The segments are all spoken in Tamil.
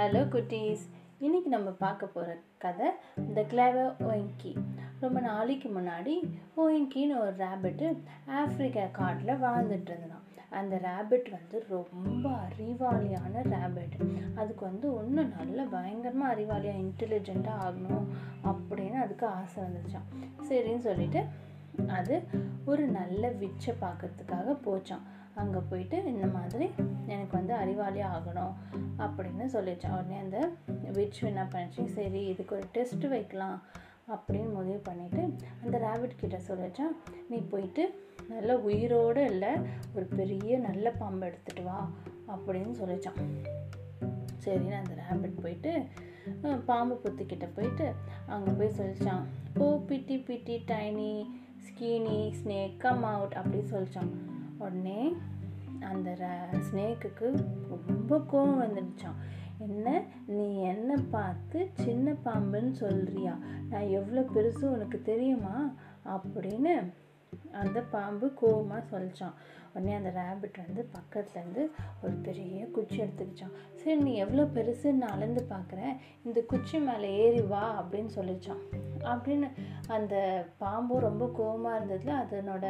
ஹலோ குட்டீஸ். இன்றைக்கி நம்ம பார்க்க போகிற கதை த கிளவர் ஓயின்கி ரொம்ப நாளைக்கு முன்னாடி ஓயின்கின்னு ஒரு ரேபிட்டு ஆஃப்ரிக்கா காட்டில் வாழ்ந்துட்டு இருந்தான். அந்த ரேபிட் வந்து ரொம்ப அறிவாளியான ரேபிட் அதுக்கு வந்து ஒன்றும் நல்ல பயங்கரமாக அறிவாளியாக இன்டெலிஜெண்ட்டாக ஆகணும் அப்படின்னு அதுக்கு ஆசை வந்துச்சான் சரின்னு சொல்லிட்டு அது ஒரு நல்ல விச்சை பார்க்கறதுக்காக போச்சான் அங்கே போயிட்டு இந்த மாதிரி எனக்கு வந்து அறிவாளி ஆகணும் அப்படின்னு சொல்லிச்சான் உடனே அந்த விட்ச் என்ன பண்ணிச்சு? சரி இதுக்கு ஒரு டெஸ்ட் வைக்கலாம் அப்படின்னு முடிவு பண்ணிவிட்டு அந்த ரேபிட் கிட்ட சொல்லிச்சான் நீ போயிட்டு நல்ல உயிரோடு இல்லை ஒரு பெரிய நல்ல பாம்பு எடுத்துகிட்டு வா அப்படின்னு சொல்லிச்சான் சரின்னு அந்த ரேபிட் போயிட்டு பாம்பு புத்திக்கிட்ட போயிட்டு அங்கே போய் சொல்லிச்சான் ஓ bitty bitty tiny skinny snake come out அப்படி சொல்லிச்சான் உடனே அந்த ஸ்னேக்குக்கு ரொம்ப கோவம் வந்துடுச்சான் என்ன? நீ என்ன பார்த்து சின்ன பாம்புன்னு சொல்கிறியா நான் எவ்வளோ பெருசு உனக்கு தெரியுமா? அப்படின்னு அந்த பாம்பு கோவமாக சொல்லிச்சான். உடனே அந்த ரேபிட் வந்து பக்கத்துலேருந்து ஒரு பெரிய குச்சி எடுத்துக்கிச்சான் சரி நீ எவ்வளோ பெருசுன்னு நான் அளந்து பார்க்குறேன் இந்த குச்சி மேலே ஏறி வா அப்படின்னு சொல்லிச்சான். அப்படின்னு அந்த பாம்பும் ரொம்ப கோவமாக இருந்ததுல அதனோட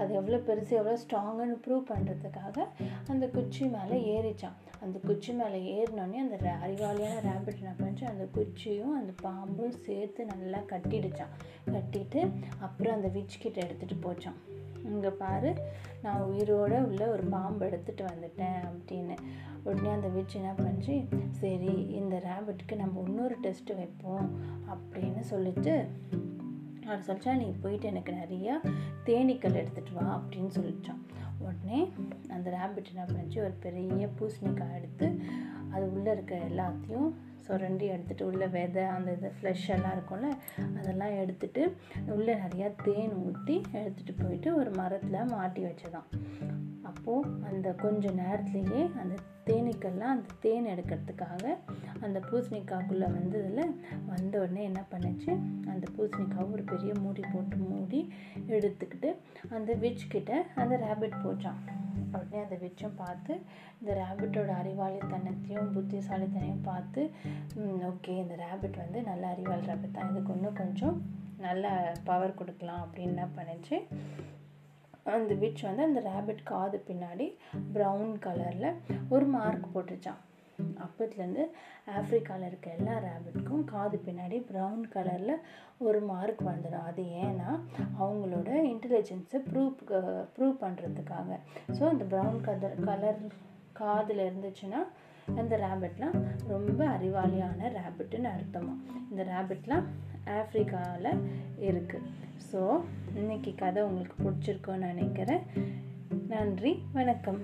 அது எவ்வளோ பெருசு எவ்வளோ ஸ்ட்ராங்குன்னு ப்ரூவ் பண்ணுறதுக்காக அந்த குச்சி மேலே ஏறிச்சான். அந்த குச்சி மேலே ஏறினோடனே அந்த அறிவாளியான ரேபிட் என்ன பண்ணிச்சு அந்த குச்சியும் அந்த பாம்பும் சேர்த்து நல்லா கட்டிடுச்சான். கட்டிட்டு அப்புறம் அந்த விச் கிட்ட எடுத்துகிட்டு போச்சான் இங்கே பாரு நான் உயிரோட உள்ள ஒரு பாம்பு எடுத்துகிட்டு வந்துட்டேன் அப்படின்னு. உடனே அந்த விட்ச் என்ன பண்ணிச்சு சரி இந்த ரேபிட்க்கு நம்ம இன்னொரு டெஸ்ட்டு வைப்போம் அப்படின்னு சொல்லிட்டு அவர் சொல்லிச்சா நீ போயிட்டு எனக்கு நிறையா தேனீக்கள் எடுத்துகிட்டு வா அப்படின்னு சொல்லிச்சான் உடனே அந்த ரேபிட் என்ன பண்ணிச்சு ஒரு பெரிய பூசணிக்காய் எடுத்து அது உள்ளே இருக்க எல்லாத்தையும் சுரண்டி எடுத்துகிட்டு உள்ளே விதை அந்த இது ஃப்ளஷ் எல்லாம் இருக்கும்ல அதெல்லாம் எடுத்துகிட்டு உள்ளே நிறையா தேன் ஊற்றி எடுத்துகிட்டு போயிட்டு ஒரு மரத்தில் மாட்டி வச்சதான். அப்போது அந்த கொஞ்ச நேரத்துலேயே அந்த தேனீக்கள்லாம் அந்த தேன் எடுக்கிறதுக்காக அந்த பூசணிக்காய்க்குள்ளே வந்ததில் வந்த உடனே என்ன பண்ணுச்சு? அந்த பூசணிக்காவை ஒரு பெரிய மூடி போட்டு மூடி எடுத்துக்கிட்டு அந்த விட்ச் கிட்ட அந்த ரேபிட் போச்சான் உடனே அந்த விச்சும் பார்த்து இந்த ரேபிட்டோட அறிவாளித்தனத்தையும் புத்திசாலித்தனையும் பார்த்து ஓகே இந்த ரேபிட் வந்து நல்ல அறிவாளி ரேபிட் தான். இதுக்கு இன்னும் கொஞ்சம் நல்ல பவர் கொடுக்கலாம். அப்படின்னு என்ன பண்ணுச்சு? அந்த விச் வந்து அந்த ரேபிட் காது பின்னாடி ப்ரௌன் கலரில் ஒரு மார்க் போட்டுச்சான் அப்பத்துலேருந்து ஆப்ரிக்காவில் இருக்க எல்லா ரேபிட்க்கும் காது பின்னாடி ப்ரௌன் கலரில் ஒரு மார்க் வந்துடும். அது ஏன்னா அவங்களோட இன்டெலிஜென்ஸை ப்ரூவ் ப்ரூவ் பண்ணுறதுக்காக ஸோ அந்த ப்ரௌன் கலர் கலர் காதில் இருந்துச்சுன்னா அந்த ரேபிட்லாம் ரொம்ப அறிவாளியான ரேபிட்டுன்னு அர்த்தமாக இந்த ரேபிட்லாம் ஆஃப்ரிக்காவில் இருக்குது ஸோ இன்னைக்கு கதை உங்களுக்கு பிடிச்சிருக்கோன்னு நினைக்கிறேன். நன்றி வணக்கம்.